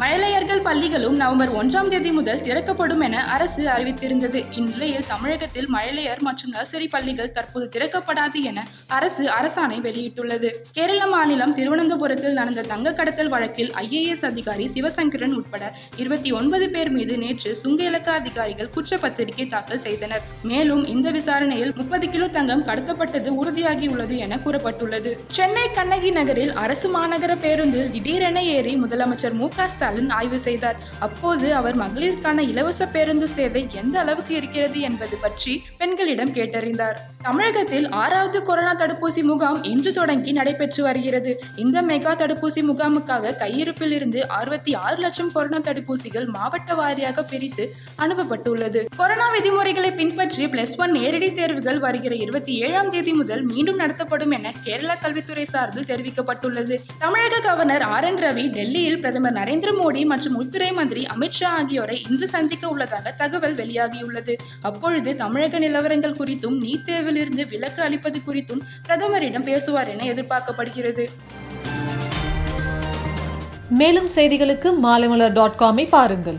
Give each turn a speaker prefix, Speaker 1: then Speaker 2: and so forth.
Speaker 1: மழலையர்கள் பள்ளிகளும் நவம்பர் ஒன்றாம் தேதி முதல் திறக்கப்படும் என அரசு அறிவித்திருந்தது. இந்நிலையில் தமிழகத்தில் மழலையர் மற்றும் நர்சரி பள்ளிகள் தற்போது திறக்கப்படாது என அரசு அரசாணை வெளியிட்டுள்ளது. கேரள மாநிலம் திருவனந்தபுரத்தில் நடந்த தங்க கடத்தல் வழக்கில் ஐஏஎஸ் அதிகாரி சிவசங்கரன் உட்பட இருபத்தி ஒன்பது பேர் மீது நேற்று சுங்க இலக்க அதிகாரிகள் குற்றப்பத்திரிகை தாக்கல் செய்தனர். மேலும் இந்த விசாரணையில் முப்பது கிலோ தங்கம் கடத்தப்பட்டது உறுதியாகியுள்ளது என கூறப்பட்டுள்ளது. சென்னை கண்ணகி நகரில் அரசு மாநகர பேருந்தில் திடீரென ஏறி முதலமைச்சர் மு க ஸ்டாலின் ஆய்வு செய்தார். அப்போது அவர் மகளிருக்கான இலவச பேருந்து சேவை எந்த அளவுக்கு இருக்கிறது என்பது பற்றி பெண்களிடம் கேட்டறிந்தார். தமிழகத்தில் ஆறாவது கொரோனா தடுப்பூசி முகாம் இன்று தொடங்கி நடைபெற்று வருகிறது. இந்த மெகா தடுப்பூசி முகாமுக்காக கையிருப்பில் இருந்து அறுபத்தி ஆறு லட்சம் கொரோனா தடுப்பூசிகள் மாவட்ட வாரியாக பிரித்து அனுப்பப்பட்டுள்ளது. கொரோனா விதிமுறைகளை பின்பற்றி பிளஸ் ஒன் நேரடி தேர்வுகள் வருகிற இருபத்தி ஏழாம் தேதி முதல் மீண்டும் நடத்தப்படும் என கேரளா கல்வித்துறை சார்பில் தெரிவிக்கப்பட்டுள்ளது. தமிழக கவர்னர் ஆர் என் ரவி டெல்லியில் பிரதமர் நரேந்திர மோடி மற்றும் உள்துறை மந்திரி அமித்ஷா ஆகியோரை இன்று சந்திக்க உள்ளதாக தகவல் வெளியாகியுள்ளது. அப்பொழுது தமிழக நிலவரங்கள் குறித்தும் நீட் இருந்து விலக்கு அளிப்பது குறித்தும் பிரதமரிடம் பேசுவார் என எதிர்பார்க்கப்படுகிறது.
Speaker 2: மேலும் செய்திகளுக்கு மாலைமலர் டாட் காமை பாருங்கள்.